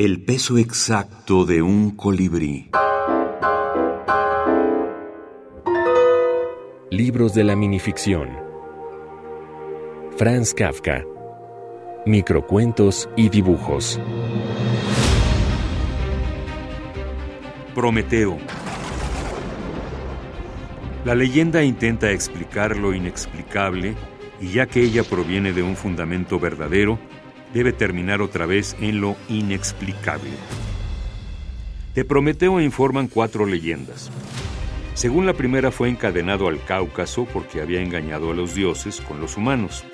El peso exacto de un colibrí. Libros de la minificción. Franz Kafka. Microcuentos y dibujos. Prometeo. La leyenda intenta explicar lo inexplicable y ya que ella proviene de un fundamento verdadero, debe terminar otra vez en lo inexplicable. De Prometeo informan cuatro leyendas. Según la primera fue encadenado al Cáucaso porque había engañado a los dioses con los humanos,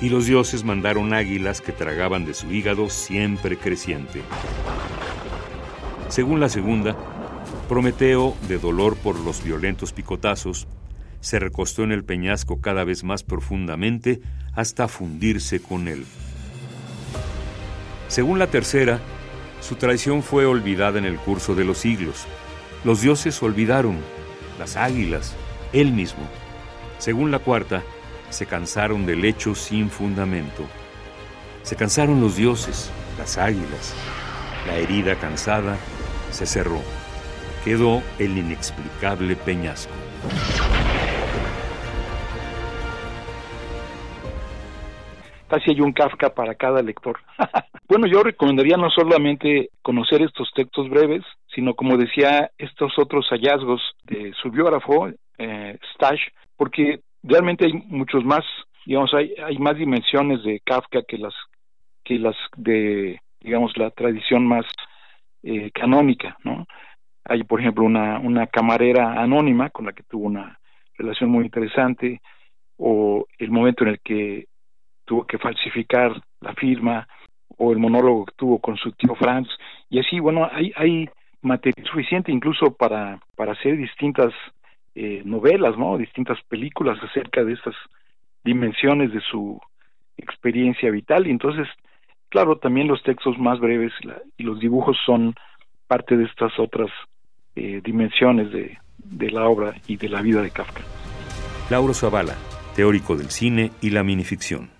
y los dioses mandaron águilas que tragaban de su hígado siempre creciente. Según la segunda, Prometeo, de dolor por los violentos picotazos, se recostó en el peñasco cada vez más profundamente hasta fundirse con él. Según la tercera, su traición fue olvidada en el curso de los siglos. Los dioses olvidaron, las águilas, él mismo. Según la cuarta, se cansaron del hecho sin fundamento. Se cansaron los dioses, las águilas. La herida cansada se cerró. Quedó el inexplicable peñasco. Casi hay un Kafka para cada lector. bueno, yo recomendaría no solamente conocer estos textos breves, sino como decía, estos otros hallazgos de su biógrafo, eh, Stash, porque realmente hay muchos más, digamos, hay, hay más dimensiones de Kafka que las que las de, digamos, la tradición más eh, canónica, ¿no? Hay, por ejemplo, una, una camarera anónima con la que tuvo una relación muy interesante, o el momento en el que tuvo que falsificar la firma o el monólogo que tuvo con su tío Franz y así bueno hay hay material suficiente incluso para para hacer distintas eh, novelas no distintas películas acerca de estas dimensiones de su experiencia vital y entonces claro también los textos más breves y los dibujos son parte de estas otras eh, dimensiones de, de la obra y de la vida de Kafka. Lauro Zavala, teórico del cine y la minificción.